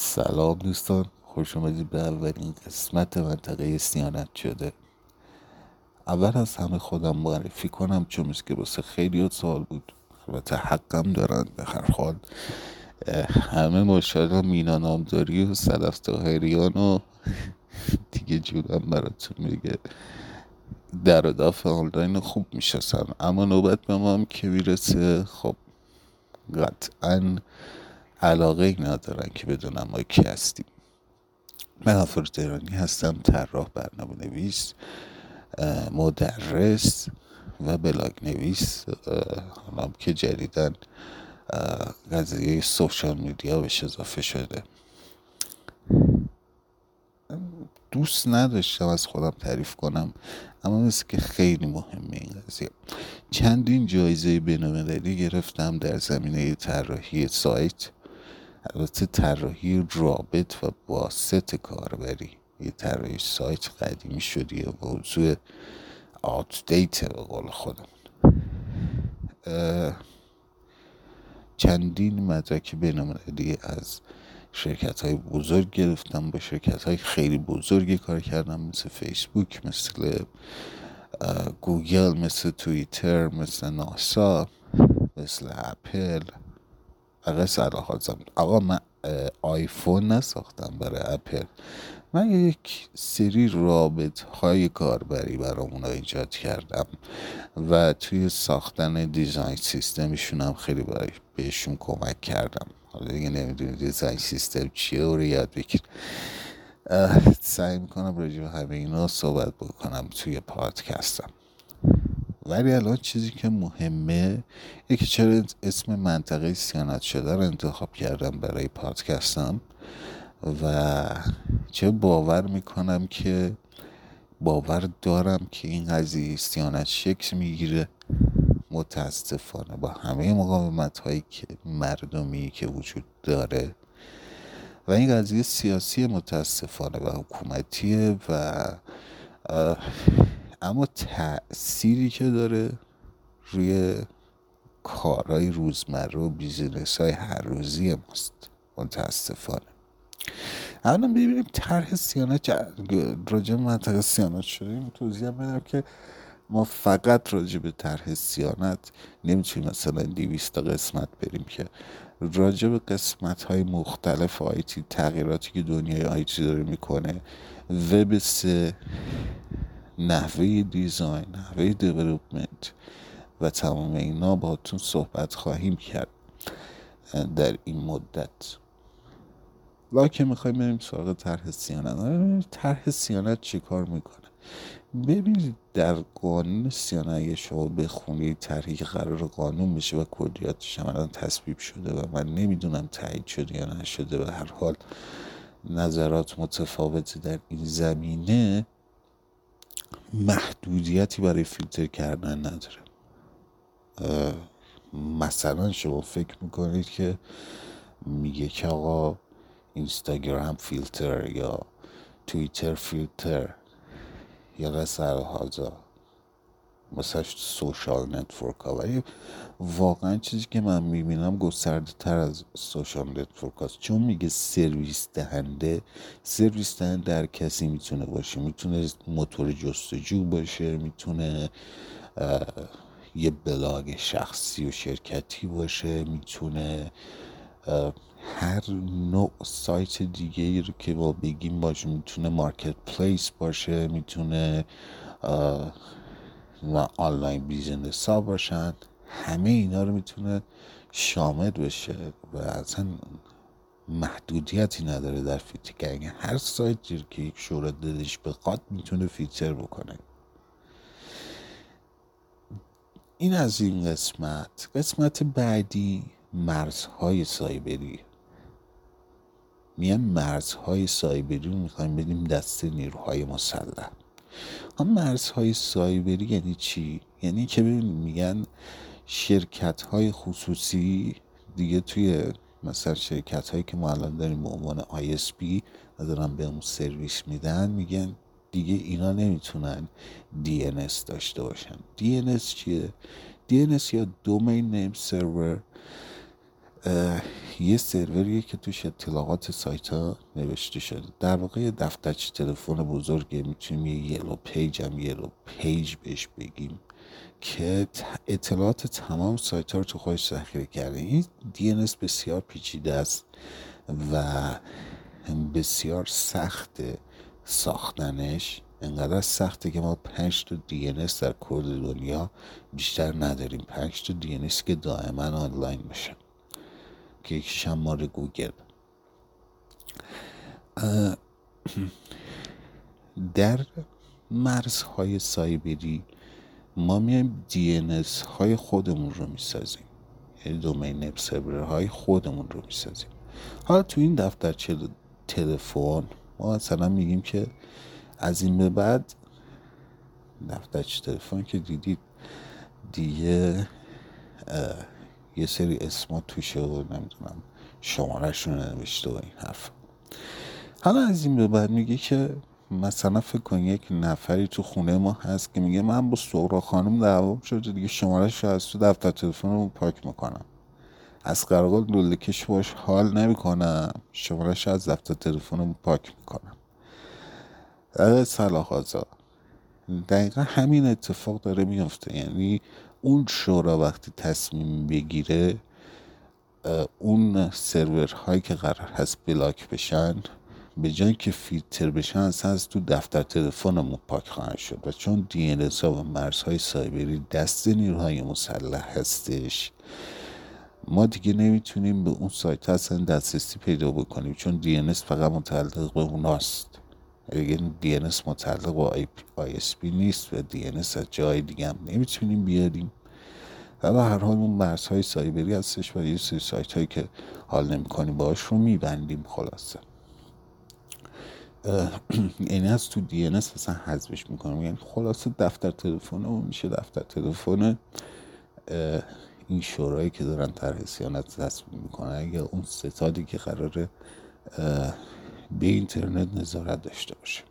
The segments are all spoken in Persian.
سلام دوستان خوش اومدید به اولین قسمت منطقه سیانت شده. اول از همه خودم معرفی کنم چون که واسه خیلی سال بود. البته حقم دارن به هر حال. همه ماشاءالله مینا نامداری و صدف تاهریان و دیگه جونم براتون میگه. در و دافع آنلاین خوب میشستن اما نوبت به ما هم که می‌رسه خب قطعا علاقه ای ندارن که بدونم ما کی هستیم. من آفر تهرانی هستم طراح برنامه نویس مدرس و بلاگ نویس حالا که جدیدن قضیه سوشال میدیا بهش اضافه شده. دوست نداشتم از خودم تعریف کنم اما مثل که خیلی مهمه این قضیه. چندین جایزه بینالمللی گرفتم در زمینه طراحی سایت. البته طراحی رابط و واسط کاربری. یه طراحی سایت قدیمی شد یه موضوع دیت به قول خودمون. چندین مدرک بینالمللی از شرکت های بزرگ گرفتم با شرکت های خیلی بزرگی کار کردم مثل فیسبوک مثل گوگل مثل توییتر مثل ناسا مثل اپل. فقط حاضم آقا من آیفون نساختم برای اپل. من یک سری رابط های کاربری برای ایجاد کردم و توی ساختن design system شون هم خیلی برای بهشون کمک کردم. حالا دیگه نمی‌دونی design system چیه رو یاد بگیر. سعی می‌کنم راجع به همه اینا صحبت بکنم توی پادکستم. ولی الان چیزی که مهمه یکی چرا اسم منطقه سیانت شده رو انتخاب کردم برای پادکستم و چه باور می‌کنم که باور دارم که این قضیه سیانت شکل می‌گیره. متاسفانه با همه مقاومت هایی که مردمی که وجود داره و این قضیه سیاسی متاسفانه و حکومتیه و اما تأثیری که داره روی کارهای روزمره و بیزینس های هر روزی ماست متاسفانه. الان ببینیم طرح سیانت راجع منطقه سیانت شدیم. توضیح بدم که ما فقط راجع به طرح سیانت نمی‌تونیم مثلا دیویست قسمت بریم که راجع به قسمت های مختلف IT تغییراتی که دنیای IT داره می‌کنه وب سه نحوه design نحوه development و تمام اینا باهاتون صحبت خواهیم کرد در این مدت. حالا که می‌خوایم بریم سراغ طرح صیانت. طرح صیانت چی کار می‌کنه. ببینید در قانون صیانت اگه شما بخونید که قرار قانون بشه و کلیاتش هم الان تصویب شده و من نمی‌دونم تایید شده یا نشده و هر حال نظرات متفاوتی در این زمینه محدودیتی برای فیلتر کردن نداره. مثلا شما فکر می‌کنید که میگه که آقا اینستاگرام فیلتر یا توییتر فیلتر یا غسر مثلا social network ها. ولی واقعا چیزی که من می‌بینم گسترده تر از social network هاست. چون میگه سرویس دهنده سرویس دهنده در کسی می‌تونه باشه. می‌تونه موتور جستجو باشه می‌تونه یه بلاگ شخصی و شرکتی باشه می‌تونه هر نوع سایت دیگه ای رو که با بگیم باشه. می‌تونه marketplace باشه می‌تونه و online business ها باشن. همه اینا رو می‌تونه شامل بشه و اصلا محدودیتی نداره در فیلتر کردن هر سایتی که یک شهرت دلش بخواد می‌تونه فیلتر بکنه. این از این قسمت. قسمت بعدی مرزهای سایبری. میان مرزهای سایبری رو می‌خوایم بدیم دست نیروهای مسلح. اما مرزهای سایبری یعنی چی؟ یعنی که میگن شرکت های خصوصی دیگه توی مثلا شرکت هایی که ما الان داریم به عنوان ISP و دارن به اون سرویس میدن میگن دیگه اینا نمی‌تونن DNS داشته باشن DNS چیه؟ DNS یا domain name server یه سروریه که توش اطلاعات سایت ها نوشته شده. در واقع دفترچه تلفن بزرگه می‌تونیم یه yellow page هم yellow page بهش بگیم که اطلاعات تمام سایت ها رو تو خودش ذخیره کرده. این DNS بسیار پیچیده است و بسیار سخت ساختنش. انقدر سخته که ما پنج تا DNS در کل دنیا بیشتر نداریم. پنج تا DNS که دائما آنلاین باشن که یکیش هم مال گوگل. در مرزهای سایبری ما میایم DNS های خودمون رو می‌سازیم. یعنی دومین سرور های خودمون رو می‌سازیم. حالا تو این دفترچه تلفن؟ ما مثلا میگیم که از این به بعد دفترچه تلفن که دیدید؟ دیگه یه سری اسما توشه و نمی‌دونم رو نوشته و این حرف. حالا از این به بعد میگه که مثلا فکر کن یک نفری تو خونه ما هست که میگه من با سورا خانم دعوام شده دیگه شمارش رو از تو دفتر تلفن رو پاک می‌کنم. از قرقل لوله کش باش حال نمی‌کنم. شمارش از دفتر تلفن رو پاک می‌کنم. صلاح آزا دقیقا همین اتفاق داره میفته یعنی اون شورا وقتی تصمیم بگیره اون سرورهایی که قرار هست block بشن به جای که فیلتر بشن اصلا از تو دفتر تلفنمون پاک خواهند شد و چون DNS ها و مرزهای سایبری دست نیروهای مسلح هستش ما دیگه نمی‌تونیم به اون سایت اصلا دسترسی پیدا بکنیم چون DNS فقط متعلق به اوناست. اگر DNS متعلق ISP نیست و DNS از جای دیگه هم نمی‌تونیم بیاریم. و به هر حال اون مرزهای سایبری هستش و یه سری سایت هایی که حال نمی‌کنیم باش رو میبندیم خلاصه. یعنی از تو ان اصلا حذفش می‌کنم. یعنی خلاصه دفتر تلفن و میشه دفتر تلفن این شورایی که دارن طرح سیانت تصمیم می‌کنن. اگر اون ستادی که قراره به اینترنت نظارت داشته باشه.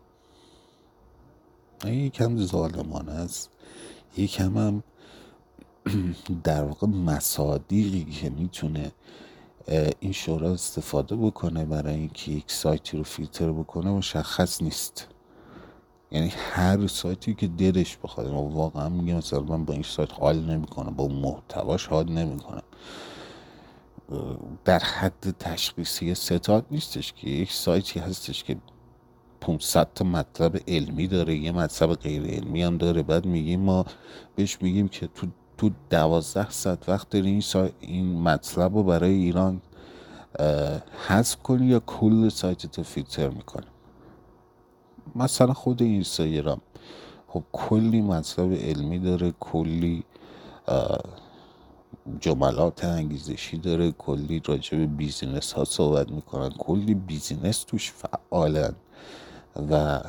یکم ظالمانه است. یکم هم در واقع مصادیقی که می‌تونه این شورا استفاده بکنه برای اینکه یک سایتی رو فیلتر بکنه مشخص نیست. یعنی هر سایتی که دلش بخواد واقعا میگه مثلا من با این سایت حال نمی‌کنم با محتواش حال نمی‌کنم. در حد تشخیصی ستاد نیستش که یک سایتی هستش که 500 تا مطلب علمی داره یه مطلب غیر علمی هم داره. بعد میگیم ما بهش میگیم که تو تو دوازده ساعت وقت داری این, سا... این مطلب رو برای ایران حذف کنی یا کل سایت تو فیلتر می‌کنی؟ مثلا خود اینستاگرام خب کلی مطلب علمی داره کلی جملات انگیزشی داره. کلی راجع به business ها صحبت می‌کنن. کلی business توش فعالن و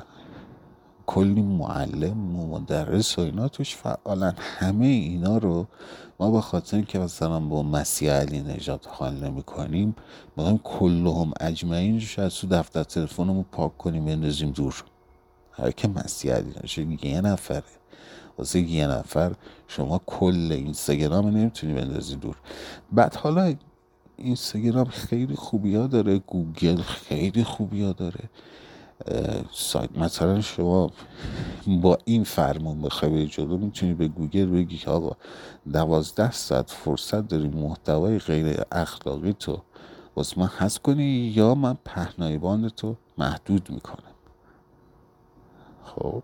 کلی معلم و مدرس و اینا توش فعالن. همه اینا رو ما به خاطر که مثلا با مسیح علی نجات حال نمی کنیم کل کلهم اجمعین از تو دفتر تلفنمون پاک کنیم بندازیم دور. هر که مسیح علی نجات یه نفره. واسه یه نفر شما کل اینستاگرام نمی‌تونی بندازی دور. بعد حالا اینستاگرام خیلی خوبی ها داره گوگل خیلی خوبی ها داره سایت مثلا شما با این فرمون بخوای جلو می‌تونی به گوگل بگی که آقا دوازده ساعت فرصت داری محتوای غیر اخلاقی تو واسه من هست کنی یا من پهنای باند تو محدود می‌کنم. خب؟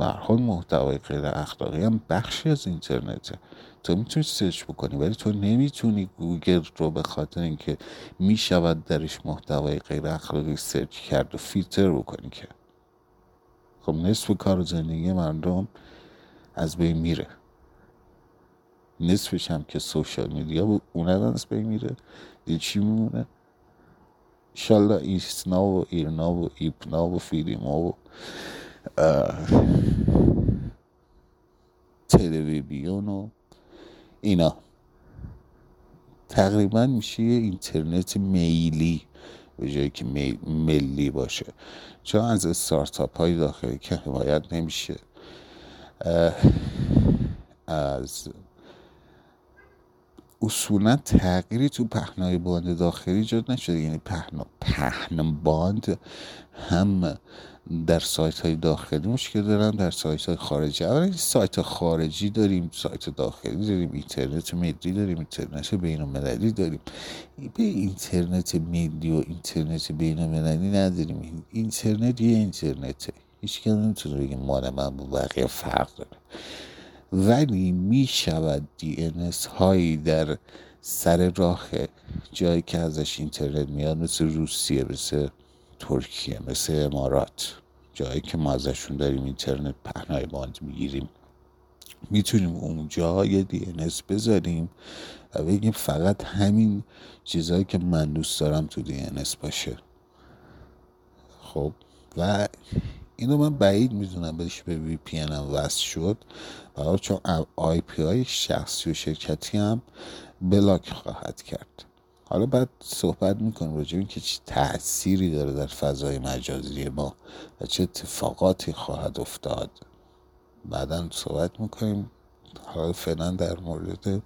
به حال محتوای غیر اخلاقی هم بخشی از اینترنته. تو می‌تونی search بکنی ولی تو نمی‌تونی گوگل رو به خاطر اینکه می‌شود درش محتوای غیر اخلاقی سرچ کرد و فیلتر بکنی که. خب نصف کار زندگی مردم از بین میره. نصفش هم که سوشال میدیا اون از بین میره. دی چی میمونه؟ ایشالله ایسنا و ایرنا و ایپنا و فیلیما و تلویزیون و اینا. تقریبا میشه اینترنت میلی به جایی که ملی باشه. چون از استارتاپ های داخلی که حمایت نمیشه از اصولا تغییری تو پهنای باند داخلی ایجاد نشده. یعنی پهن, پهن باند هم در سایت های داخلی مشکل دارن در سایت های خارجی. اولا سایت خارجی داریم سایت داخلی داریم اینترنت ملی داریم اینترنت بین المللی داریم. به اینترنت ملی و اینترنت بین المللی نداریم. اینترنت یه اینترنته. هیچ که نمی‌تونه بگه مال من با بقیه فرق داره. ولی می شود دی هایی در سر راه جایی که ازش اینترنت میاد مثل روسیه مثل ترکیه مثل امارات. جایی که ما ازشون داریم اینترنت پهنای باند می‌گیریم. می‌تونیم اونجا یه دی بذاریم و بگیم فقط همین چیزهایی که من دوست دارم تو DNS باشه. خب و اینو من بعید می‌دونم بهش به VPN هم وصل شد و چون IP های شخصی و شرکتی هم block خواهد کرد. حالا بعد صحبت می‌کنیم راجع این که چه تأثیری داره در فضای مجازی ما و چه اتفاقاتی خواهد افتاد. بعدا صحبت می‌کنیم. حالا فعلا در مورد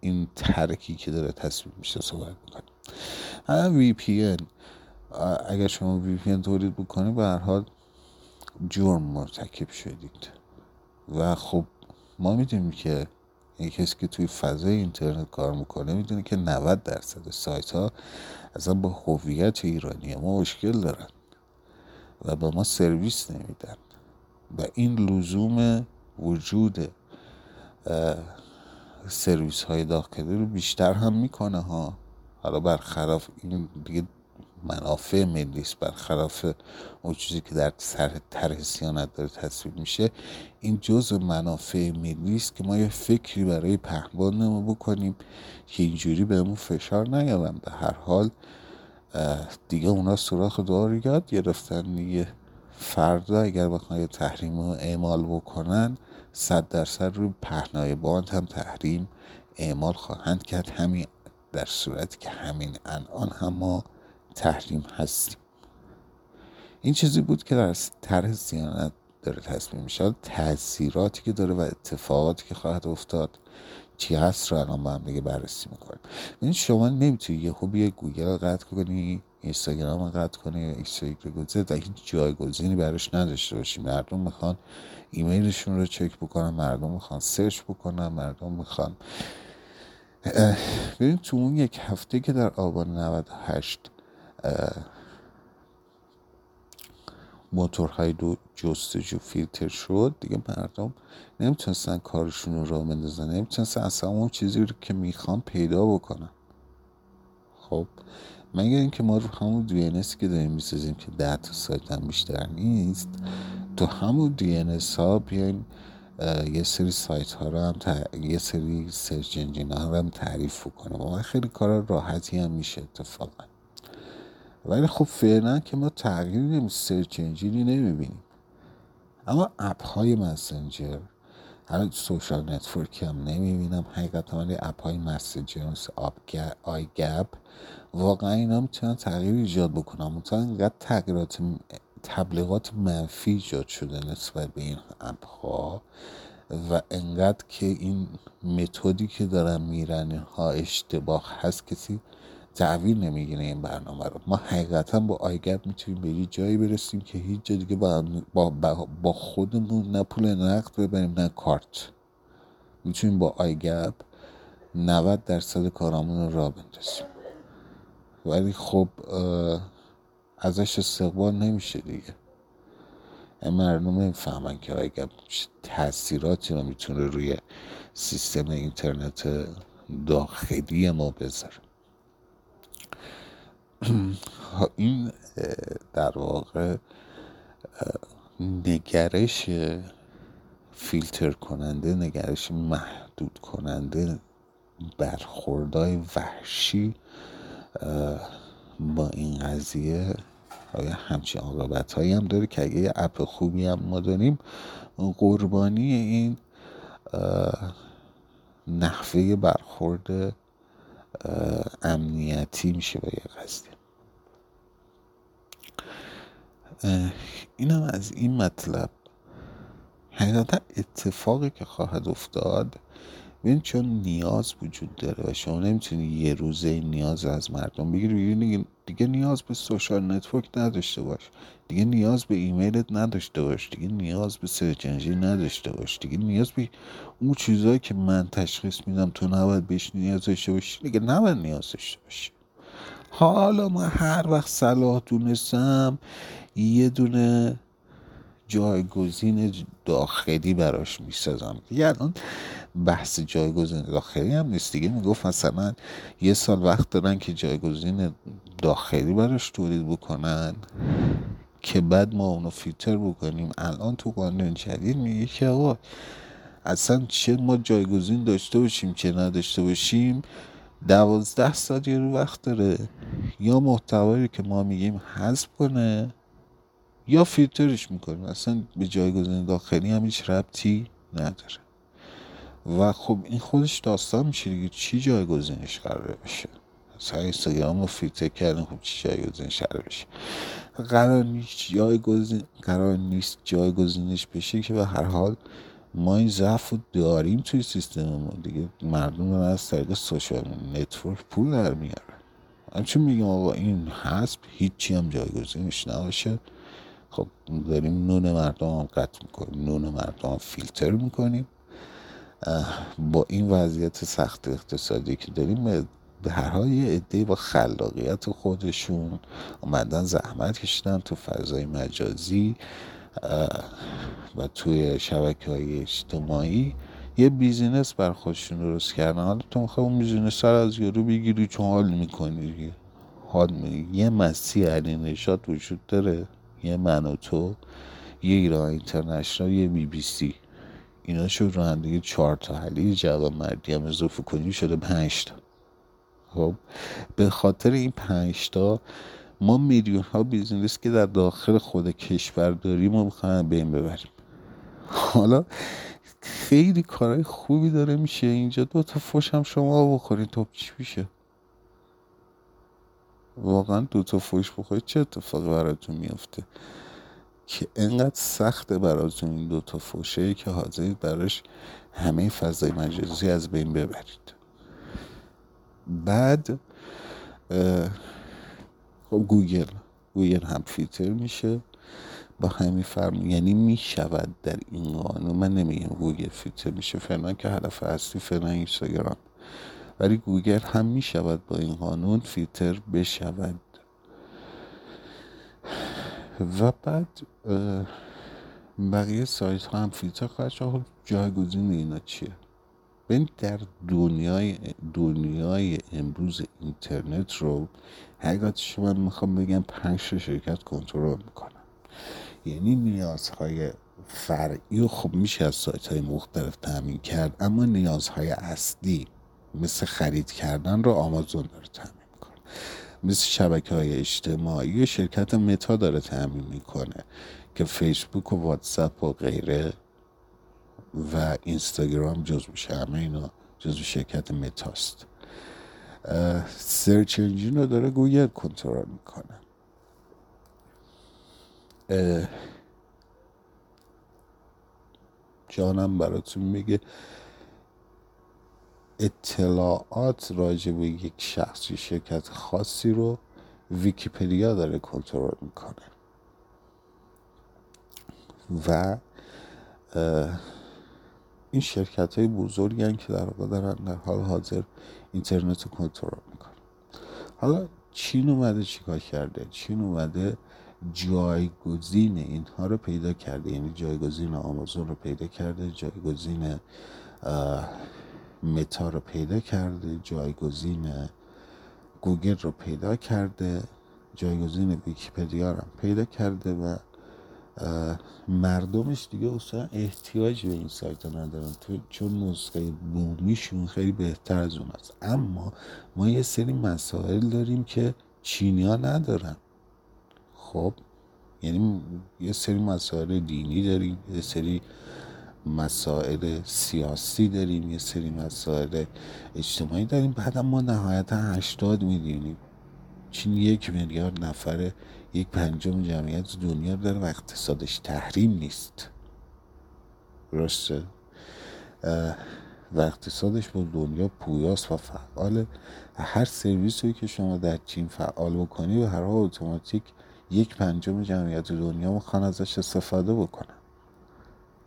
این ترکی که داره تصویر میشه صحبت می‌کنیم. وی پی اگر شما وی پی تولید بکنید به هر حال جرم مرتکب شدید. و خب ما می‌دونیم که یک کسی که توی فضای اینترنت کار می‌کنه می‌دونه که 90 درصد سایت ها اصلا با هویت ایرانی ما مشکل دارن و با ما سرویس نمیدن. و این لزوم وجود سرویس های داخلی رو بیشتر هم می‌کنه ها. حالا برخلاف این دیگه منافع ملی است برخلاف اون چیزی که در سر طرح سیانت داره تصویر میشه. این جز منافع ملی است که ما یه فکری برای ما بکنیم که اینجوری بهمون فشار نیارن. به هر حال دیگه اونا سراخ دار یاد گرفتن. دیگه فردا اگر بخوان تحریم رو اعمال بکنن صد درصد روی پهنای باند هم تحریم اعمال خواهند کرد. همین در صورتی که همین الان هم ما تحریم هستیم. این چیزی بود که در طرح سیانت داره تصمیم میشه. تاثیراتی که داره و اتفاقاتی که خواهد افتاد چی هست رو الان با هم دیگه بررسی می‌کنیم. این شما نمی‌تونی یهویی گوگل قطع کنی اینستاگرام قطع کنی اینستاگرام و هیچ جایگزینی براش نداشته باشی. مردم می‌خوان ایمیلشون رو چک بکنن مردم می‌خوان search بکنن مردم می‌خوان. ببین تو اون یک هفته که در آبان 98 موتورهای دو جستجو فیلتر شد. دیگه مردم نمی‌تونستن کارشون رو را بندازن. نمی‌تونستن اصلا اون چیزی رو که می‌خوان پیدا بکنن. خب مگر اینکه ما رو همون DNS که داریم می‌سازیم که ده تا سایت هم بیشتر نیست تو همون DNS ها بیاین یه سری سایت ها رو هم یه سری search engine ها رو هم تعریف کنیم و خیلی کار راحتی هم میشه اتفاقا. ولی خب فعلا که ما تغییری search engine ی نمی‌بینیم. اما app های مسنجر هر social network هم نمی‌بینم. حقیقتا ولی app های مسنجر مثل آی گپ واقعا اینا می‌تونن تغییر ایجاد بکنن. مثلا اینقدر تغییرات تبلیغات منفی ایجاد شده نسبت به این اپ ها و انقدر که این متدی که دارن میرن ها اشتباه هست. کسی تحویل نمی‌گیره این برنامه رو. ما حقیقتا با آیگپ می‌تونیم به یه جایی برسیم که هیچ جا دیگه با, با, با خودمون نه پول نقد ببریم نه کارت. می‌تونیم با آیگپ 90 درصد کارامون رو را بندازیم. ولی خب ازش استقبال نمیشه دیگه. مردم نمی‌فهمن که آیگپ تاثیراتی رو می‌تونه روی سیستم اینترنت داخلی ما بذاره. این در واقع نگرش فیلتر کننده نگرش محدود کننده برخوردهای وحشی با این قضیه آیا همچین عاقبت هایی هم داره که اگه یه اپ خوبی هم ما داریم قربانی این نحوه برخورد امنیتی میشه با یه قضیه. اینم از این مطلب. حقیقتا اتفاقی که خواهد افتاد ببین چون نیاز وجود داره و شما نمی‌تونی یه روزه نیاز از مردم بگیری بگیری دیگه نیاز به social network نداشته باش. دیگه نیاز به ایمیلت نداشته باش. دیگه نیاز به search نداشته باش. دیگه نیاز به اون چیزهایی که من تشخیص میدم تو نباید بهش نیاز داشته باشی. دیگه نباید نیاز داشته باشی. حالا ما هر وقت صلاح دونستم یه دونه جایگزین داخلی براش می‌سازم. الان بحث جایگزین داخلی هم نیست. دیگه می‌گفت مثلا یه سال وقت دارن که جایگزین داخلی براش تولید بکنن که بعد ما اونو فیلتر بکنیم. الان تو قانون جدید میگه که آقا اصلا چه ما جایگزین داشته باشیم چه نداشته باشیم دوازده سال یه رو وقت داره. یا محتوایی که ما میگیم حذف کنه یا فیلترش می‌کنه. اصلا به جایگزین داخلی هم هیچ ربطی نداره. و خب این خودش داستان میشه دیگه. چی جایگزینش قرار بشه؟ مثلا اینستاگرام رو فیلتر کردن خب چی جایگزینش قرار بشه؟ قرار نیست جایگزین قرار نیست جایگزینش بشه که به هر حال ما این ضعف رو داریم توی سیستم ما. دیگه مردم رو از طریق social network پول در میارن. همچون میگم آقا؟ این حسب هیچی هم جایگزینش نباشه. خب داریم نون مردم هم قطع می‌کنیم نون مردم هم فیلتر می‌کنیم. با این وضعیت سخت اقتصادی که داریم به هر حال یه عده با خلاقیت خودشون اومدن زحمت کشیدن تو فضای مجازی. و توی شبکه های اجتماعی یه business بر خودشون درست کردن. حالا تو می‌خوای اون business رو از یارو بگیری چون حال می‌کنی حال می... یه مسیح علی‌نژاد وجود داره. یه من و تو یه ایران اینترنشنال یه بی بی سی. اینا شد رانندگی چهار تا علی جوانمردی هم اضافه کنی شده پنج تا. خب؟ به خاطر این پنج تا ما میلیون ها بیزینس که در داخل خود کشور داریم و می‌خوایم بین ببریم. حالا خیلی کارهای خوبی داره میشه اینجا. دو تا فش هم شما بخورین. تو چی میشه؟ واقعا دو تا فوش بخورید. چه اتفاقی براتون میافته؟ که انقدر سخته براتون این دو تا فوشه که حاضرید براش همه فضای مجازی از بین ببرید. بعد خب گوگل گوگل هم فیلتر میشه با همین فرم. یعنی می‌شود در این قانون. من نمیگم گوگل فیلتر میشه فعلا که هدف اصلی فعلا اینستاگرام. ولی گوگل هم می شود با این قانون فیلتر بشود. و بعد بقیه سایت ها هم فیلتر خواهد شد. خب جایگزین اینا چیه؟ ببین در دنیای دنیای امروز اینترنت رو حقیقتش من می‌خوام بگم پنج شرکت کنترل می‌کنم. یعنی نیازهای فرعی و خب میشه از سایت های مختلف تامین کرد اما نیازهای اصلی مثل خرید کردن رو آمازون داره تامین می‌کنه. مثل شبکه های اجتماعی شرکت متا داره تامین می‌کنه که فیسبوک و واتساپ و غیره و اینستاگرام جزو میشه همه اینا جزو شرکت متاست. search engine رو داره گوگل کنترل می‌کنه. جانم براتون میگه اطلاعات راجع به یک شخص شرکت خاصی رو ویکیپدیا داره کنترل می‌کنه. و این شرکت های بزرگی که در واقع دارن در حال حاضر اینترنت رو کنترل می‌کنن حالا چین اومده چیکار کرده؟ چین اومده جایگزین اینها رو پیدا کرده. یعنی جایگزین آمازون رو پیدا کرده جایگزین متا رو پیدا کرده جایگزین گوگل رو پیدا کرده جایگزین ویکیپدیا رو پیدا کرده و مردمش دیگه اصلا احتیاج به این سایت ها ندارن. چون نسخه بومیشون خیلی بهتر از اون است. اما ما یه سری مسائل داریم که چینی ها ندارن. خب یعنی یه سری مسائل دینی داریم یه سری مسائل سیاسی داریم یه سری مسائل اجتماعی داریم. بعد ما نهایتا هشتاد میلیونیم چین یک میلیارد نفره یک پنجم جمعیت دنیا داره و اقتصادش تحریم نیست. درسته؟ و اقتصادش با دنیا پویاست و فعال هر سرویسی که شما در چین فعال بکنی و هر حال اتوماتیک یک پنجم جمعیت دنیا می‌خوان ازش استفاده بکنن.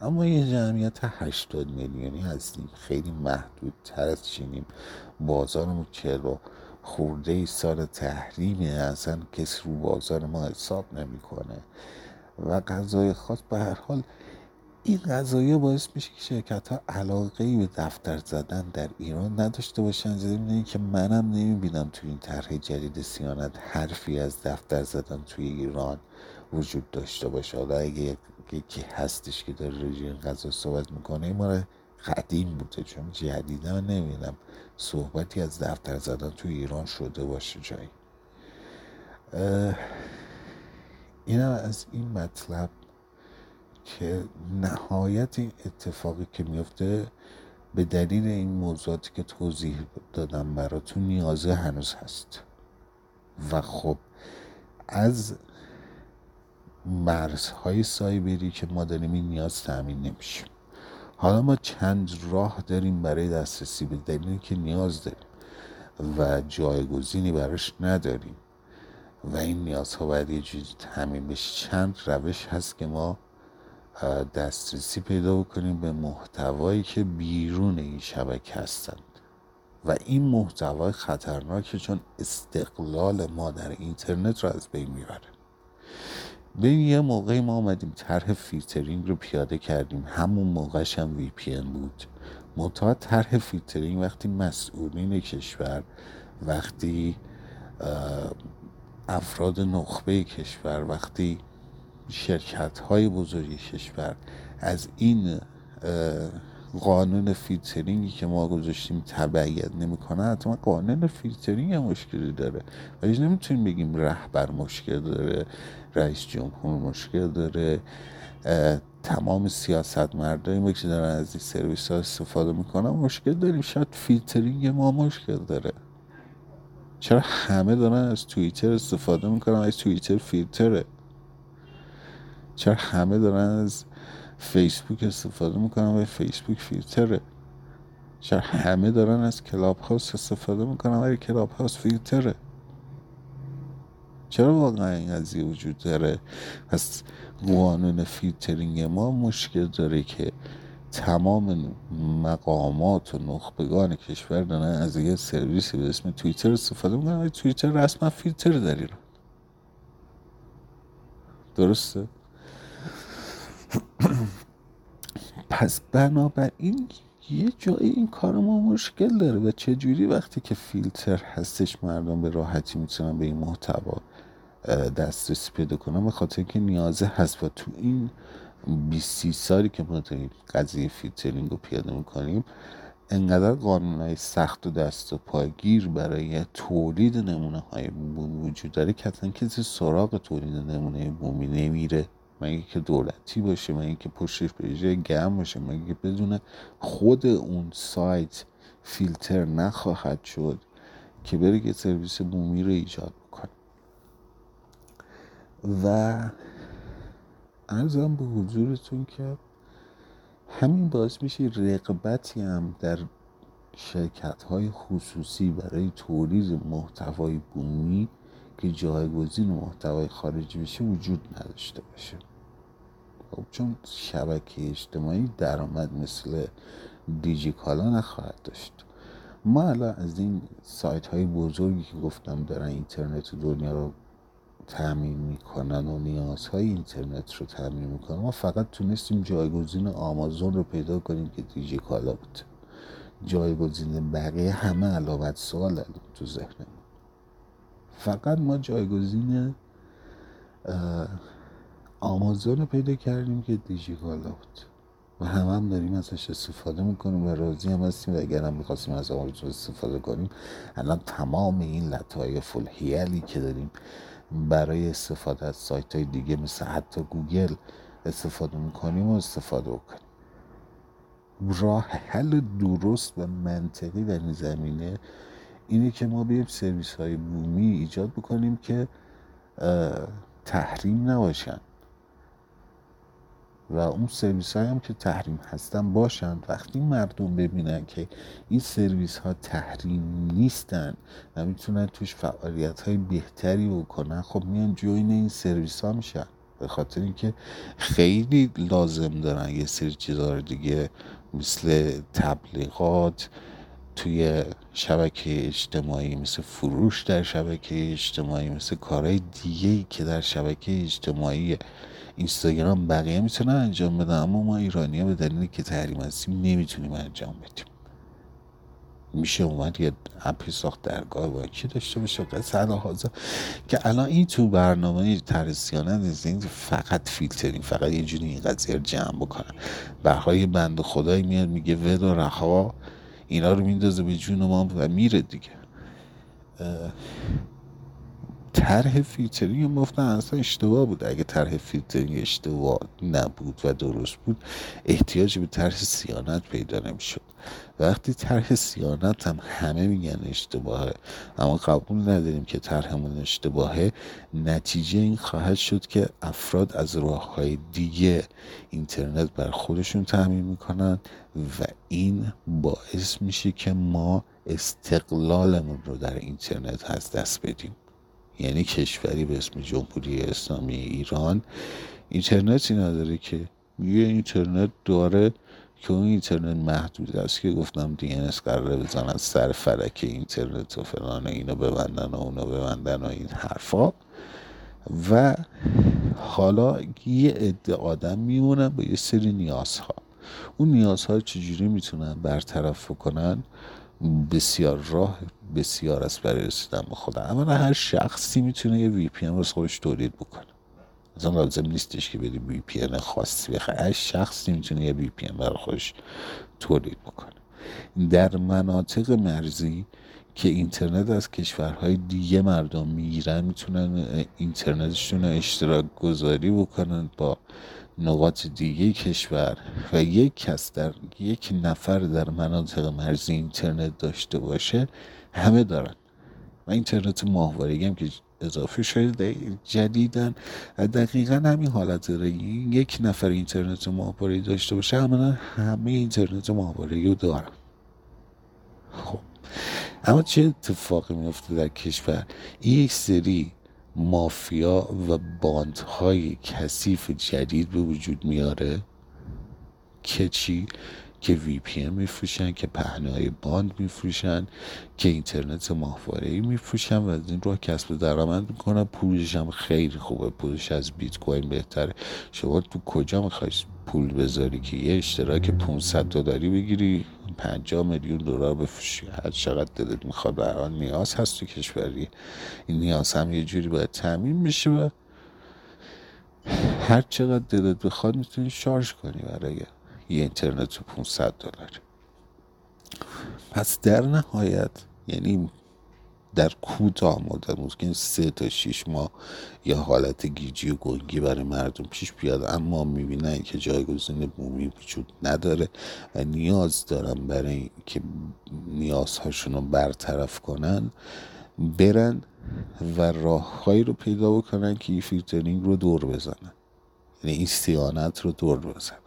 اما یه جمعیت هشتاد میلیونی هستیم. خیلی محدود تر از چینیم. بازارمون چهل و خورده سال تحریمه اصلا کسی رو بازار ما حساب نمی‌کنه. و غذای خاص به هر حال این قضایه باعث میشه که شرکت ها علاقه به دفتر زدن در ایران نداشته باشن. زمین که منم نمی‌بینم توی این طرح جدید سیانت حرفی از دفتر زدن توی ایران وجود داشته باشه. حالا اگه یکی هستش که داره رژیم قضا صحبت می‌کنه این قدیم بوده چون جدیدا نمی‌دونم صحبتی از دفتر زدن توی ایران شده باشه جایی. اینم از این مطلب که نهایت این اتفاقی که میفته به دلیل این موضوعاتی که توضیح دادم براتون نیازه هنوز هست. و خب از مرزهای سایبری که ما داریم این نیاز تأمین نمیشه. حالا ما چند راه داریم برای دسترسی به دلیلی که نیاز داریم و جایگزینی براش نداریم و این نیازها باید یه جوری تامین بشه. چند روش هست که ما دسترسی پیدا بکنیم به محتوایی که بیرون این شبکه هستند. و این محتوای خطرناکه چون استقلال ما در اینترنت رو از بین می‌بره. ببین یه موقعی ما آمدیم طرح فیلترینگ رو پیاده کردیم. همون موقعش هم VPN بود. منتها طرح فیلترینگ وقتی مسئولین کشور وقتی افراد نخبه کشور وقتی شرکت های بزرگ کشور از این قانون فیلترینگی که ما گذاشتیم تبعیت نمی‌کنه حتما قانون فیلترینگ مشکلی داره. ولی نمی‌تونیم بگیم رهبر مشکل داره. رئیس جمهور مشکل داره تمام سیاست مردایی که دارن از این سرویس ها استفاده می‌کنن. مشکل داریم. شاید فیلترینگ ما مشکل داره. چرا همه دارن از توییتر استفاده می‌کنن؟ از توییتر فیلتره. چرا همه دارن از فیسبوک استفاده می‌کنن؟ و فیسبوک فیلتره. چرا همه دارن از کلاب هاوس استفاده می‌کنن؟ ولی کلاب هاوس فیلتره. چرا واقعا این قضیه وجود داره؟ پس قانون فیلترینگ ما مشکل داره که تمام مقامات و نخبگان کشور دارن از یه سرویسی به اسم توییتر استفاده می‌کنن. توییتر رسما فیلتر در ایران درسته؟ پس بنابراین یه جایی این کار ما مشکل داره و چجوری وقتی که فیلتر هستش مردم به راحتی می‌تونن به این محتوا دسترسی پیدا کنن به خاطر که نیازه هست و تو این 20 سالی که ما داریم قضیه فیلترینگ رو پیاده می‌کنیم انقدر قانون های سخت و دست و پاگیر برای تولید نمونه های بومی وجود داره که اصلا کسی سراغ تولید نمونه بومی نمیره. مگه که دولتی باشه مگه که پشتش به گرم باشه مگه که بدون خود اون سایت فیلتر نخواهد شد که بره که سرویس بومی رو ایجاد و ارزم به حضورتون که همین باعث میشه رقبتی هم در شرکت های خصوصی برای تولید محتوای بومی که جایگزین محتوای خارجی بشه وجود نداشته باشه. خب چون شبکه اجتماعی درآمد مثل دیجیکالا نخواهد داشت. ما الان از این سایت های بزرگی که گفتم دارن اینترنت دنیا رو تأمین می‌کنن و نیازهای اینترنت رو تأمین می‌کنن. ما فقط تونستیم جایگزین آمازون رو پیدا کنیم که دیجی کالا بود. جایگزین بقیه همه علامت سوال تو ذهنمون. فقط ما جایگزین آمازون رو پیدا کردیم که دیجی کالا بود. و همه هم داریم ازش استفاده می‌کنیم و راضی هم هستیم. و اگر هم می‌خواستیم از آمازون استفاده کنیم الان تمام این لطایف الحیلی که داریم برای استفاده از سایت های دیگه مثل حتی گوگل استفاده می‌کنیم و استفاده بکنیم. راه حل درست و منطقی در این زمینه اینه که ما بریم سرویس های بومی ایجاد بکنیم که تحریم نباشن. و اون سرویس های هم که تحریم هستن باشند وقتی مردم ببینن که این سرویس ها تحریم نیستن و می‌تونن توش فعالیت های بهتری بکنن خب میان جوین این سرویس ها میشن. به خاطر اینکه خیلی لازم دارن یه سری چیزها دیگه مثل تبلیغات توی شبکه اجتماعی مثل فروش در شبکه اجتماعی مثل کارهای دیگه که در شبکه اجتماعی اینستاگرام بقیه می‌تونن انجام بدن اما ما ایرانی ها به دلیلی که تحریم هستیم نمی‌تونیم انجام بدیم. میشه اومد یه اپی ساخت درگاه بانکی داشته باشه صد حاضر که الان این تو برنامه ترسیانه نیست فقط فیلترینگ فقط یه جوری این قضیه جمع بکنن. برهای بند خدایی میاد میگه ود و رها اینا رو میندازه به جون ما و میره دیگه. طرح فیلترینگ گفتن اصلا اشتباه بود. اگه طرح فیلترینگ اشتباه نبود و درست بود احتیاج به طرح سیانت پیدا نمی‌شد. وقتی طرح سیانت هم همه میگن اشتباهه اما قبول نداریم که طرحمون اشتباهه. نتیجه این خواهد شد که افراد از راه های دیگه اینترنت بر خودشون تعمین می‌کنن و این باعث میشه که ما استقلالمون رو در اینترنت از دست بدیم. یعنی کشوری به اسم جمهوری اسلامی ایران. اینترنتی نداره که. یه اینترنت داره که اون اینترنت محدود است که گفتم اس قراره بزنن سر فلک اینترنت و فلان اینو ببندن و اونو ببندن و این حرفا. و حالا یه عده آدم میمونن با یه سری نیازها. اون نیازها چجوری می‌تونن برطرف کنن؟ بسیار راه بسیار است برای رسیدن به خدا. اما هر شخصی می‌تونه یه VPN واسه خودش تولید بکنه. مثلا لازم نیستش که بری VPN خاصی بخواه هر شخصی می‌تونه یه VPN برای خودش تولید بکنه. در مناطق مرزی که اینترنت از کشورهای دیگه مردم می‌گیرن می‌تونن اینترنتشون رو اشتراک گذاری بکنن با نقاط دیگه کشور و یک کس در یک نفر در مناطق مرزی اینترنت داشته باشه همه دارن. و اینترنت ماهواره هم که اضافه شده جدیدن. دقیقا همین حالت داره. یک نفر اینترنت ماهواره داشته باشه همه همه اینترنت ماهواره رو دارن. خب. اما چه اتفاقی میفته در کشور؟ یک سری مافیا و باندهای کثیف جدید به وجود میاره که چی؟ که VPN میفروشن که پهنه باند میفروشن که اینترنت ماهواره ای میفروشن و از این راه کسب درآمد می‌کنن. پولش هم خیلی خوبه پولش از بیت کوین بهتره. شما تو کجا می‌خوای پول بذاری که؟ یه اشتراک 500 دلاری بگیری. 50 میلیون دلار بفروشی هر چقدر دلت می‌خواد برای نیاز هست تو کشوری. این نیاز هم یه جوری باید تامین بشه و هر چقدر دلت بخواد می‌تونی شارژ کنی برای یه اینترنت 500 دلار. پس در نهایت یعنی در کوتاه مدت ممکن سه تا شیش ماه یا حالت گیجی و گنگی برای مردم پیش بیاد. اما می‌بینن که جایگزین بومی وجود نداره و نیاز دارن برای که نیازهاشون رو برطرف کنن برن و راههایی رو پیدا بکنن که این فیلترینگ رو دور بزنن. یعنی این صیانت رو دور بزنن.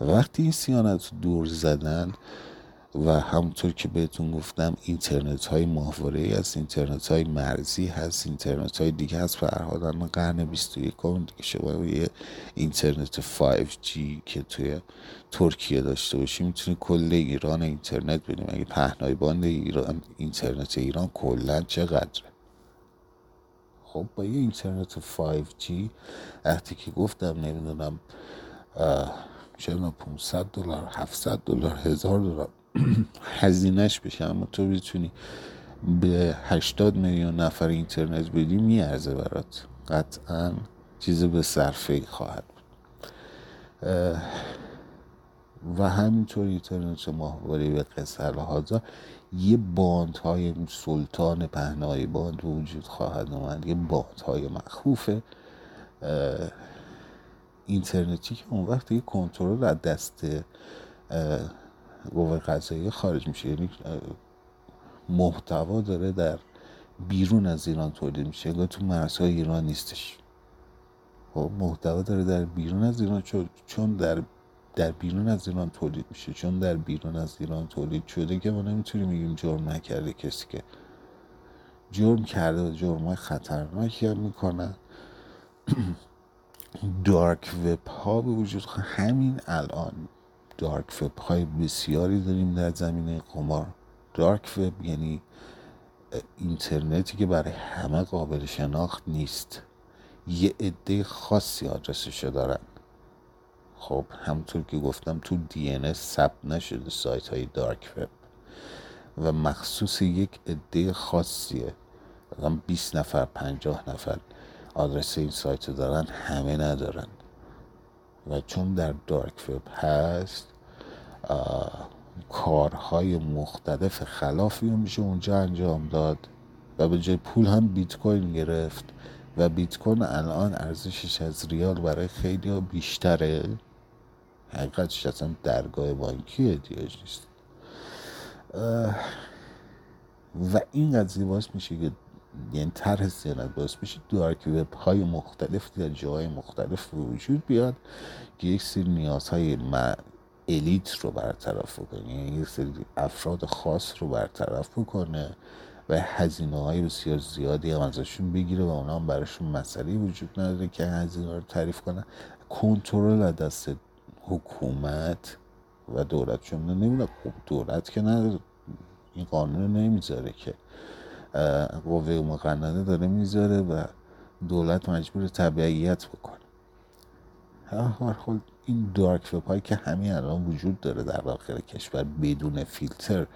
وقتی این صیانت رو دور زدن و همونطور که بهتون گفتم اینترنت های ماهواره است اینترنت های مرزی هست اینترنت های دیگه هست. فرهادن قرن 21 دیگه شما یه اینترنت 5G که توی ترکیه داشته باشی می‌تونی کل ایران اینترنت بینیم اگه پهنای باند ایران اینترنت ایران کلا چقدره؟ خب با یه اینترنت 5G وقتی که گفتم نمی‌دونم چرا 500 دلار 700 دلار هزار دلار. هزینهش بشه اما تو بتونی به 80 میلیون نفر اینترنت بدی میارزه برات. قطعا چیز به صرفه خواهد بود. و همینطور اینترنت ماهواره به قصر هازا یه باند های سلطان پهنای باند وجود خواهد آمد. یه باند های مخوف اینترنتی که اون وقت یه کنترل از دست قوه قضایی خارج میشه. یعنی محتوا داره در بیرون از ایران تولید میشه. انگار تو مرزهای ایران نیستش. خب محتوا داره در بیرون از ایران چون در در بیرون از ایران تولید میشه. چون در بیرون از ایران تولید شده که ما نمی‌تونیم بگیم جرم نکرده کسی که جرم کرده و جرم خطرناکی هم می‌کنن دارک وب ها به وجود همین الان. دارک وب. های بسیاری داریم در زمینه قمار. دارک وب یعنی اینترنتی که برای همه قابل شناخت نیست. یه عده خاصی آدرسش دارن. خب همونطور که گفتم تو دی ان ثبت نشده سایت های دارک وب. و مخصوص یک عده خاصیه. مثلا 20 نفر 50 نفر آدرس این سایت رو دارن همه ندارن. و چون در دارک وب هست کارهای مختلف خلافی میشه اونجا انجام داد و به جای پول هم بیت کوین گرفت و بیت کوین الان ارزشش از ریال برای خیلی بیشتره. حقیقتش اصلا درگاه بانکی احتیاج نیست. و این قضیه باعث میشه که یعنی طرح زیانت باعث میشه دارک وب های مختلف در جاهای مختلف وجود بیاد که یک سری نیازهای الیت رو برطرف بکنه یعنی یک سری افراد خاص رو برطرف بکنه و هزینه های بسیار زیادی هم ازشون بگیره و اونا هم براشون مسئله وجود نداره که هزینه رو تعریف کنن. کنترل از دست حکومت و دولت چون نمی‌دونم خب دولت که نداره این قانون نمی‌ذاره که قوه مقننه داره می‌ذاره و دولت مجبور تبعیت بکنه. هر حال این دارک وب هایی که همین الان وجود داره در داخل کشور بدون فیلتر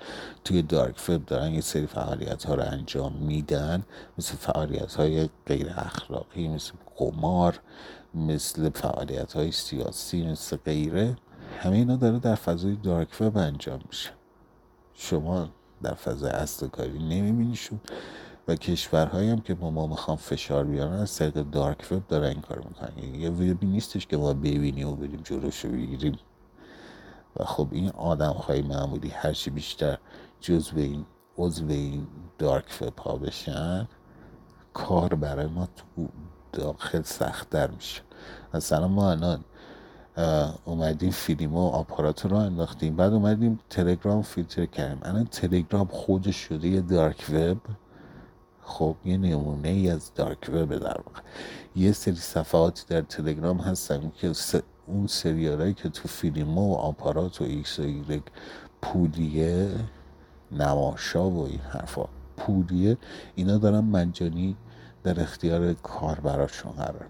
توی دارک وب دارن یه سری فعالیت ها رو انجام میدن. مثل فعالیت های غیر اخلاقی مثل قمار مثل فعالیت های سیاسی مثل غیره. همه اینا داره در فضای دارک وب انجام میشه. شما در فضای اصل کاری نمیبینیشون. و کشورهایی هم که با ما می‌خوام فشار بیارن از طریق دارک وب دارن این کار می‌کنن. یعنی یه وبی نیستش که ما ببینیم و بریم جلوشو بگیریم. و خب این آدم های معمولی هرچی بیشتر جزو این عضو این دارک وب ها بشن کار برای ما تو داخل سختتر میشه. مثلا ما الان اومدیم فیلم و آپارات رو انداختیم. بعد اومدیم تلگرام فیلتر کردیم. الان تلگرام خودش شده یه دارک وب. خب یه نمونه ای از dark web در واقع. یه سری صفحاتی در تلگرام هستن که اون سریالایی که تو فیلیمو آپارات و ایکس و ایگرگ پولیه نماشا و این حرفا پولیه اینا دارن مجانی در اختیار کاربراشون قرار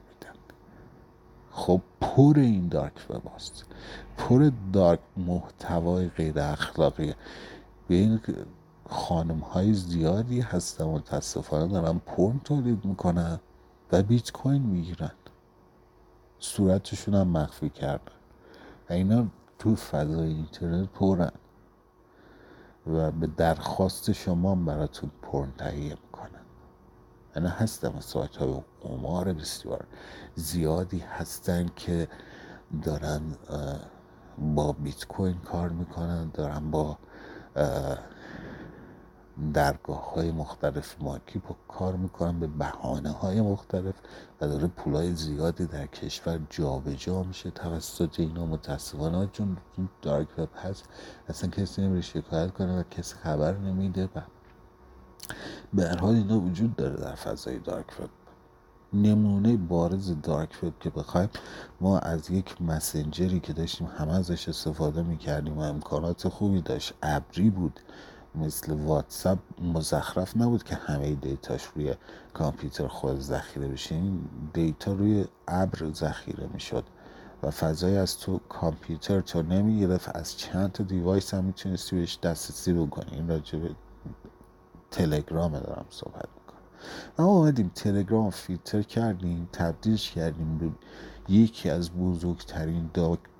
خب پر این dark web هست پر dark محتوای غیر اخلاقی. به این خانم های زیادی هستن متاسفانه دارن پرن تولید می‌کنن و بیت کوین می‌گیرن. صورتشون هم مخفی کردن. و اینا تو فضای اینترنت پرن. و به درخواست شما براتون پرن تهیه می‌کنن. یعنی هستم سایت های قمار بسیار زیادی هستن که دارن با بیت کوین کار می‌کنن دارن با درگاه های مختلف مارکی با کار می‌کنن به بحانه های مختلف و داره پولای زیادی در کشور جابجا جا میشه توسط اینا. متاسفانه چون دارک وب هست اصلا کسی نمیره شکایت کنه و کسی خبر نمیده. و به هر حال اینا وجود داره در فضای دارک وب. نمونه بارز دارک وب که بخوایم ما از یک مسنجری که داشتیم همه ازش استفاده می‌کردیم و امکانات خوبی داشت. ابری بود مثل واتساپ مزخرف نبود که همه data ش روی کامپیوتر خود ذخیره بشه. این data روی ابر ذخیره می‌شد و فضای از تو کامپیوتر تو نمی‌گرفت از چند تا device هم می‌تونستی بهش دسترسی بکنی. این راجع به تلگرام دارم صحبت می‌کنم. ما اومدیم تلگرام فیلتر کردیم تبدیلش کردیم به یکی از بزرگترین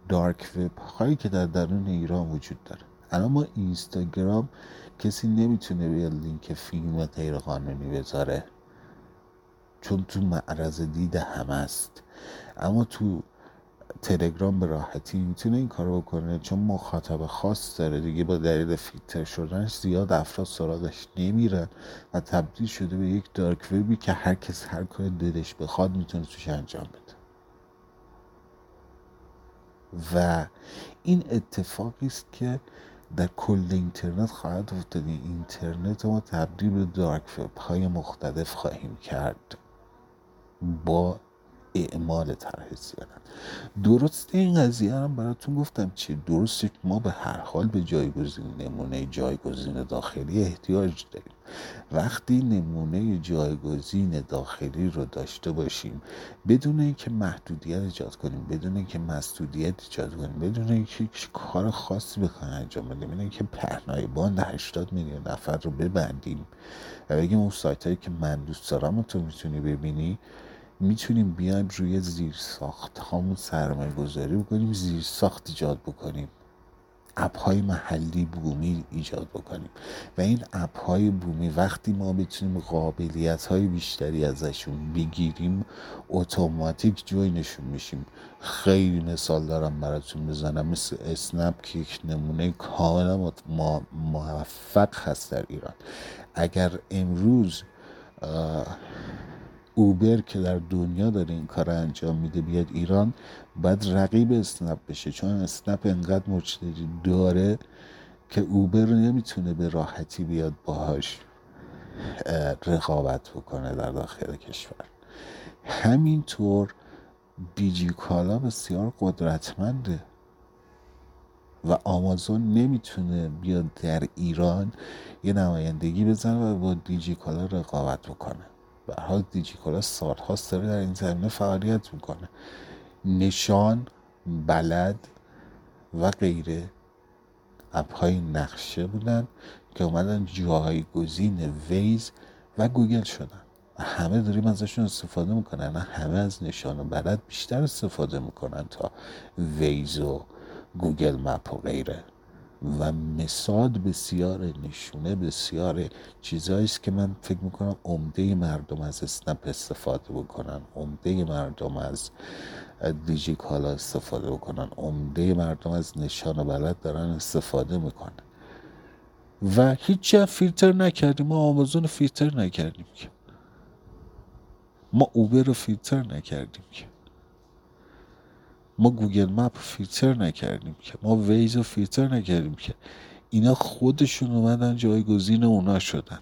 دارک وب هایی که در درون ایران وجود داره. الان ما اینستاگرام کسی نمی‌تونه بیاد لینک فیلم غیر قانونی بذاره چون تو معرض دید همه است. اما تو تلگرام به راحتی می‌تونه این کارو بکنه چون مخاطب خاص داره. دیگه با دلیل فیلتر شدنش زیاد افراد سراغش نمیرن و تبدیل شده به یک دارک وبی که هر کس هر کار دلش بخواد می‌تونه توش انجام بده. و این اتفاقی است که در کل اینترنت خواهد افتاد اینترنت ما تبدیل به دارک وب های مختلف خواهیم کرد. با اعمال طرح سیانت درست این قضیه هم براتون گفتم چی؟ درسته ما به هر حال به جایگزین نمونه جایگزین داخلی احتیاج داریم. وقتی نمونه جایگزین داخلی رو داشته باشیم بدون اینکه محدودیت ایجاد کنیم بدون اینکه مسدودیت ایجاد کنیم بدون اینکه کار خاصی بخوایم انجام بدیم بدون اینکه پهنای باند 80 میلیون نفر رو ببندیم و بگیم اون سایت هایی که من دوست دارم تو می‌تونی ببینی می‌تونیم بیایم روی زیر ساخت هامون سرمایه گذاری بکنیم زیر ساخت ایجاد بکنیم. اپ های محلی بومی ایجاد بکنیم. و این اپ های بومی وقتی ما بتونیم قابلیت های بیشتری ازشون بگیریم اتوماتیک جوینشون میشیم. خیلی مثال دارم براتون بزنم. مثل اسنپ که یک نمونه کاملا موفق هست در ایران. اگر امروز اوبر که در دنیا داره این کار انجام میده بیاد ایران باید رقیب اسنپ بشه. چون اسنپ انقدر مشتری داره که اوبر نمی‌تونه به راحتی بیاد باهاش رقابت بکنه در داخل کشور. همینطور دیجی کالا بسیار قدرتمنده و آمازون نمی‌تونه بیاد در ایران یه نمایندگی بزنه و با دیجی کالا رقابت بکنه. به هر حال دیجیکالا سالهاست داره در این زمینه فعالیت می‌کنه. نشان بلد و غیره اپ های نقشه بودن که اومدن جایگزین Waze و گوگل شدن. و همه داریم ازشون استفاده می‌کنن. همه از نشان و بلد بیشتر استفاده می‌کنن تا Waze و Google Map و غیره. و مثال بسیار نشونه بسیار چیزهایی است که من فکر می‌کنم عمده مردم از اسنپ استفاده بکنن عمده مردم از دیجی کالا استفاده بکنن عمده مردم از نشان و بلد دارن استفاده می‌کنن. و هیچ فیلتر نکردیم ما آمازون فیلتر نکردیم که. ما Uber رو فیلتر نکردیم که. ما Google Map فیلتر نکردیم که ما Waze رو فیلتر نکردیم که. اینا خودشون اومدن جایگزین اونا شدن.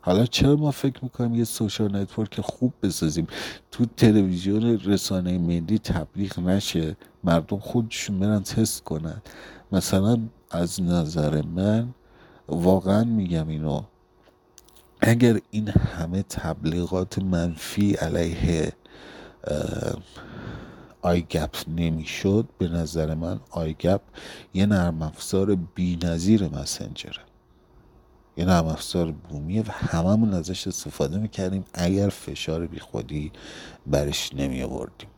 حالا چرا ما فکر می‌کنیم یه social network خوب بسازیم؟ تو تلویزیون رسانه ملی تبلیغ نشه مردم خودشون برن تست کنن. مثلا از نظر من واقعا میگم اینو اگر این همه تبلیغات منفی علیه آیگپ نمی‌شد به نظر من آیگپ یه نرم افزار بی نظیر مسنجره یه نرم افزار بومیه و هممون ازش استفاده می‌کردیم اگر فشار بی خودی برش نمی آوردیم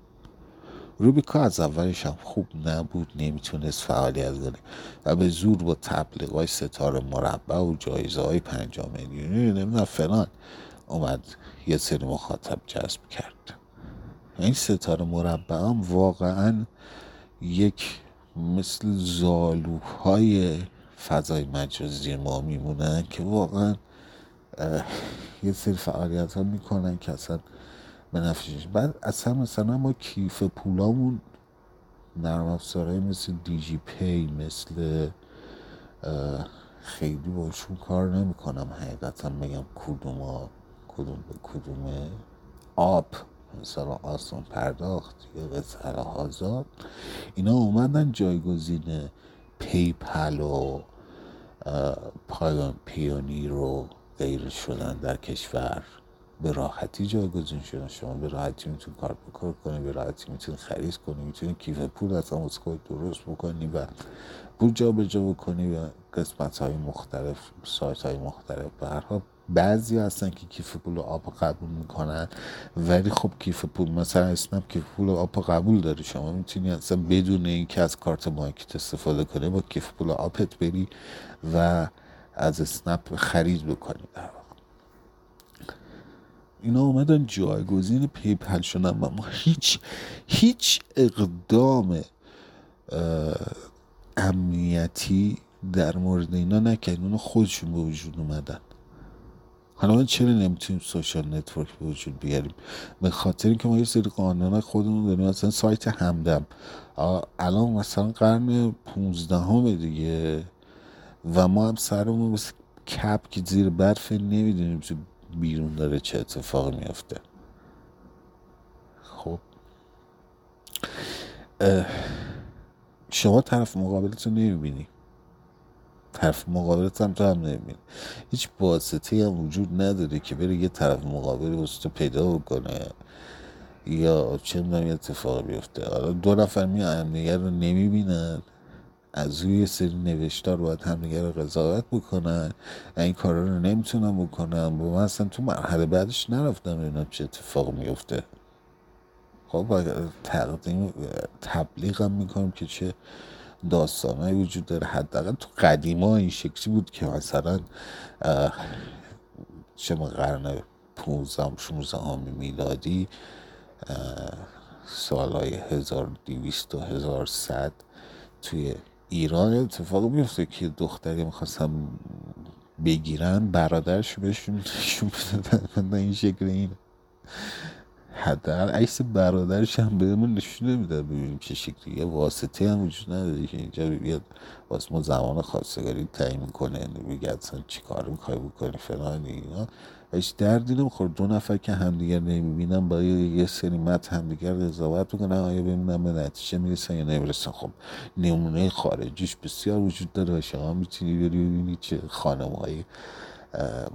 روبیکا از اولش هم خوب نبود نمی‌تونست فعالیت کنه و به زور با تبلیغ های ستاره مربع و جایزه های پنجاه میلیونی نمی‌دونم فلان اومد یه سری مخاطب جذب کرد. این ستاره مربع هم واقعا یک مثل زالوهای فضای مجازی ما میمونن که واقعا یه سری فعالیت ها می‌کنن که اصلا به نفشش بعد اصلا مثلا ما کیف پولامون نرم افزارهای مثل دیجی پی مثل خیلی باشون کار نمی‌کنم. حقیقتا بگم کدوم کدوم به کدومه آب. مثلا آسان پرداخت یا قصه آزاد اینا اومدن جایگزین پیپل و پایان پیونی رو غیر شدن در کشور به راحتی جایگزین شدن. شما به راحتی می‌تونی کار بکار کنی به راحتی می‌تونی خرید کنی می‌تونی کیف پول از خود درست بکنی و پول جا به جا بکنی و قسمت های مختلف. سایت های مختلف برها بعضی هستن که کیف پول آپ قبول می‌کنن ولی خب کیف پول مثلا اسنپ کیف پول آپ قبول داره شما می‌تونی اصلا بدون اینکه از کارت مارتت استفاده کنی با کیف پول آپت بری و از اسنپ خرید بکنی. در اینا اومدن جایگزین PayPal شدن و ما هیچ هیچ اقدام امنیتی در مورد اینا نکردن اونا خودشون به وجود اومدن. حالا من چرا نمی‌تونیم social network به وجود بیاریم؟ به خاطر اینکه ما یه سری قانون خودمون داریم. مثلا سایت همدم. الان مثلا قرن پونزدهم دیگه. و ما هم سرمون مثل کبک که زیر برف نمی‌دونیم تو بیرون داره چه اتفاقی میافته. خب. شما طرف مقابلت رو نمی‌بینی. طرف مقابلت هم تو هم نمی‌بینی. هیچ واسطه هم وجود نداره که بره یه طرف مقابل وسط پیدا بکنه. یا چه می‌دونم یه بیفته. حالا دو نفر میان همدیگه رو نمی‌بینن از روی سری نوشتار باید همدیگه رو قضاوت بکنن. این کارا رو نمی‌تونم بکنم با من اصلا تو مرحله بعدش نرفتم اینا چه اتفاق میفته خب تقدیم تبلیغم می‌کنم که چه داستانهایی وجود داره. حداقل تو قدیما این شکلی بود که مثلا چه قرن 15 16 میلادی سالهای 1200 و 1100 توی ایران اتفاق میفته که دختری می‌خواستم بگیرن برادرش بهشون نشون بدن. این شکل اینه حداقل عکس برادرش هم بهمون نشون نمیدن. ببینیم چه شکلی. یه واسطه هم وجود نداره که اینجا بیاد واسه ما زمان خواستگاری تعیین کنه. بگه اصلا چی کار می‌خوای بکنی فلان اینا. هیچ دردی نمیخور دو نفر که همدیگر نمی‌بینن با یه سری مت همدیگر قضاوت بکنن آیا ببینن به نتیجه می‌رسن یا نمی‌رسن؟ خب نمونه خارجیش بسیار وجود داره شما می‌تونی بری ببینی چه خانم های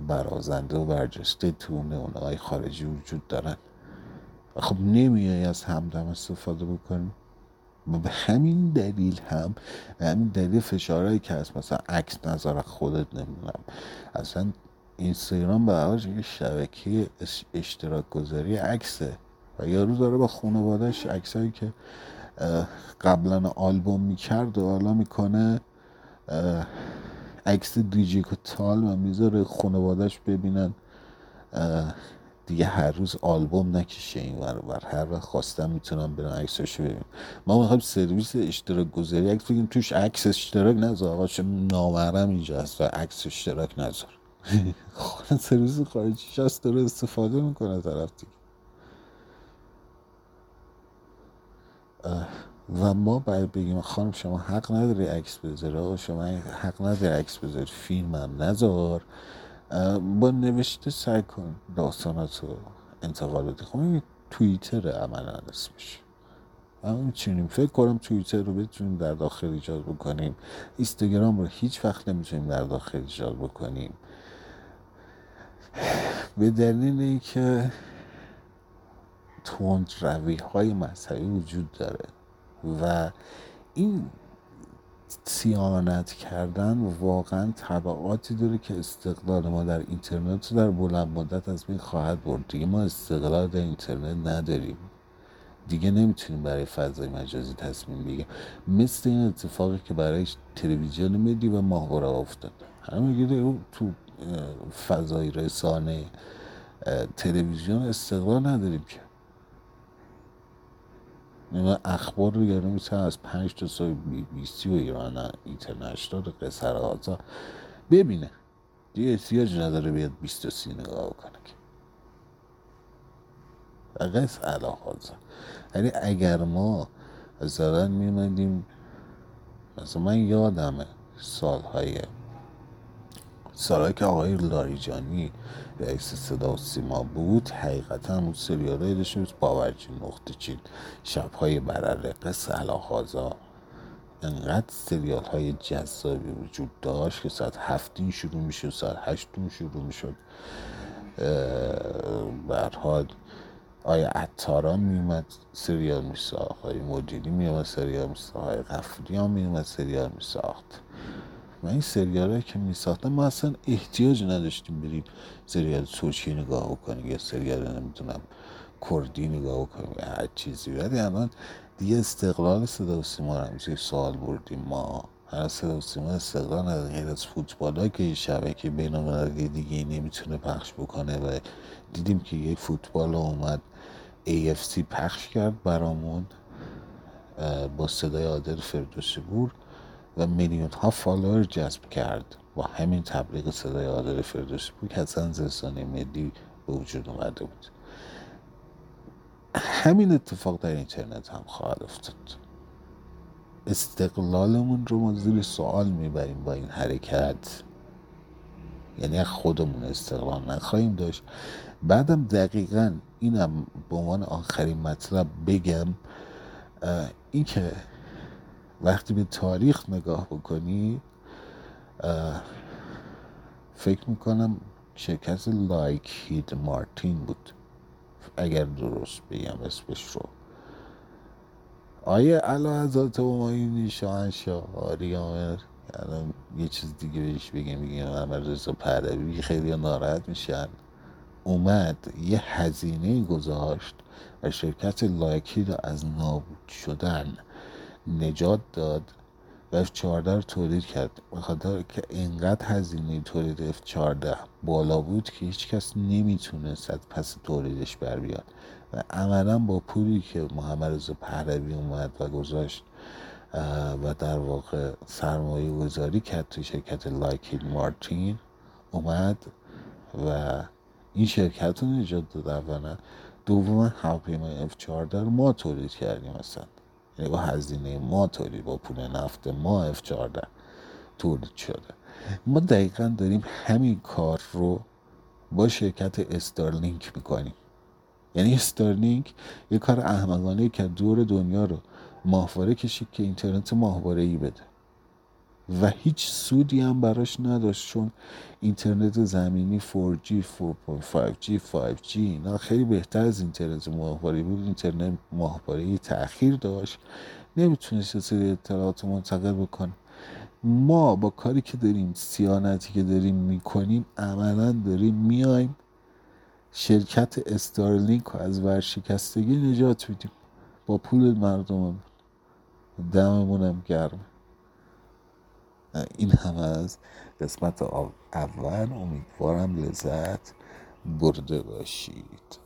برازنده و برجسته تو نمونه های خارجی وجود دارن. خب نمیای از همدم استفاده بکنی. به همین دلیل هم همین دلیل فشارهایی که هست مثلا عکس نظر خودت نمی‌دونم. اصلا اینستاگرام به حال یه شبکه اشتراک گذاری عکسه. و یارو داره با خانوادهش عکسایی که قبلا آلبوم می‌کرد و حالا می‌کنه عکس دیجیتال و می‌ذاره خانوادهش ببینن. دیگه هر روز آلبوم نکشه این ور بر هر وقت خواستم می‌تونم برم عکساشو ببینم. ما می‌خوایم سرویس اشتراک گذاری. عکس بگیم توش عکس اشتراک نذار. آقا چه نامرم اینجا هست و عکس اشتراک نذار. خود سرویس خارجی هست داره استفاده می‌کنه طرف دیگه. و ما باید بگیم خانم شما حق نداری عکس بذاره شما حق نداری عکس بذاری. فیلم هم نذار. با نوشته سعی کن داستانات رو انتقال بده خب این توییتر عملا اسمش اما می‌تونیم فکر کنم توییتر رو بتونیم در داخل ایجاد بکنیم. اینستاگرام رو هیچ وقت نمی‌تونیم در داخل ایجاد بکنیم. به دلیل اینکه تند روی های مذهبی وجود داره. و این سیانت کردن واقعا طبعاتی داره که استقلال ما در اینترنت در بلند مدت از بین خواهد برد. دیگه ما استقلال در اینترنت نداریم. دیگه نمی‌تونیم برای فضای مجازی تصمیم بگیریم. مثل این اتفاقی که برای تلویزیون ملی و ماهواره افتاد. همه تو فضای رسانه تلویزیون استقلال نداریم که. این اخبار رو یعنی می‌تونن از پنج تا سای بی بی سی و ایران اینترنشنال قصر آزا ببینه. دیگه احتیاج نداره بیاد بیست سی نگاه کنه که. فقط علاقه یعنی اگر ما مثلا میمدیم مثلا من یادمه سالهای سالهایی که آقای لاریجانی رئیس صدا و سیما بود حقیقتا اون سریال های داشته بود باورچی نقطه چین شبهای برره سلاخازا انقدر سریال های جذابی وجود داشت که ساعت هفتین شروع می‌شد ساعت هشتون شروع می‌شد. برحال آیا عطاران میومد سریال میساخت؟ آقای مدیری میومد سریال میساخت؟ آقای غفوری هم میومد سریال میساخت؟ و این سریال که می ساختن ما اصلا احتیاج نداشتیم بریم سریال ترکی نگاه کنیم یا سریال نمی‌دونم کردی نگاه کنیم یا هر چیزی. ولی الان دیگه استقلال صدا و سیما رو همیشه سوال بردیم ما. هر صدا و سیما استقلال نداره. غیر از فوتبال ها که شبکه بین المللی دیگه نمی‌تونه پخش بکنه و دیدیم که یه فوتبال اومد AFC پخش کرد برامون با صدای عادل فردوسی بور و میلیون ها فالوور جذب کرد با همین تبلیغ صدای عادل فردوسی بود که اصلا زستانه ملی به وجود اومده بود. همین اتفاق در اینترنت هم خواهد افتاد. استقلالمون رو ما زیر سوال می‌بریم با این حرکت. یعنی خودمون استقلال نخواهیم داشت. بعدم دقیقا اینم به عنوان آخرین مطلب بگم اینکه وقتی به تاریخ نگاه بکنی فکر می‌کنم شرکت لایک هید مارتین بود اگر درست بگم اسمش رو. آیه علا حضرت همایونی شاهنشاه آریامر الان یه چیز دیگه بهش بگیم بگیم محمد رضا پهلوی خیلی ناراحت میشن اومد یه هزینه گذاشت و شرکت لایکی رو از نابود شدن نجات داد و F14 رو تولید کرد. بخاطر که اینقدر هزینه تولید F14 بالا بود که هیچ کس نمی‌تونست از پس تولیدش بر بیاد. و عملا با پولی که محمد رضا پهلوی اومد و گذاشت و در واقع سرمایه گذاری کرد تو شرکت لایکید مارتین اومد و این شرکت رو نجات داد اولا. دوم هواپیمای F14 رو ما تولید کردیم مثلا یعنی با هزینه ما تولید با پول نفت ما F14 تولید شده. ما دقیقا داریم همین کار رو با شرکت استارلینک می‌کنیم. یعنی استارلینک یه کار احمقانه که دور دنیا رو ماهواره کشید که اینترنت ماهواره ای بده. و هیچ سودی هم براش نداشت چون اینترنت زمینی 4G 4.5G 5G اینا خیلی بهتر از اینترنت ماهواره بود. اینترنت ماهواره تاخیر داشت. نمی‌تونست سری اطلاعات منتقل بکنه. ما با کاری که داریم سیانتی که داریم می‌کنیم عملا داریم میایم شرکت استارلینک رو از ورشکستگی نجات میدیم. با پول مردم دممونم گرمه این هم از قسمت اول. امیدوارم لذت برده باشید.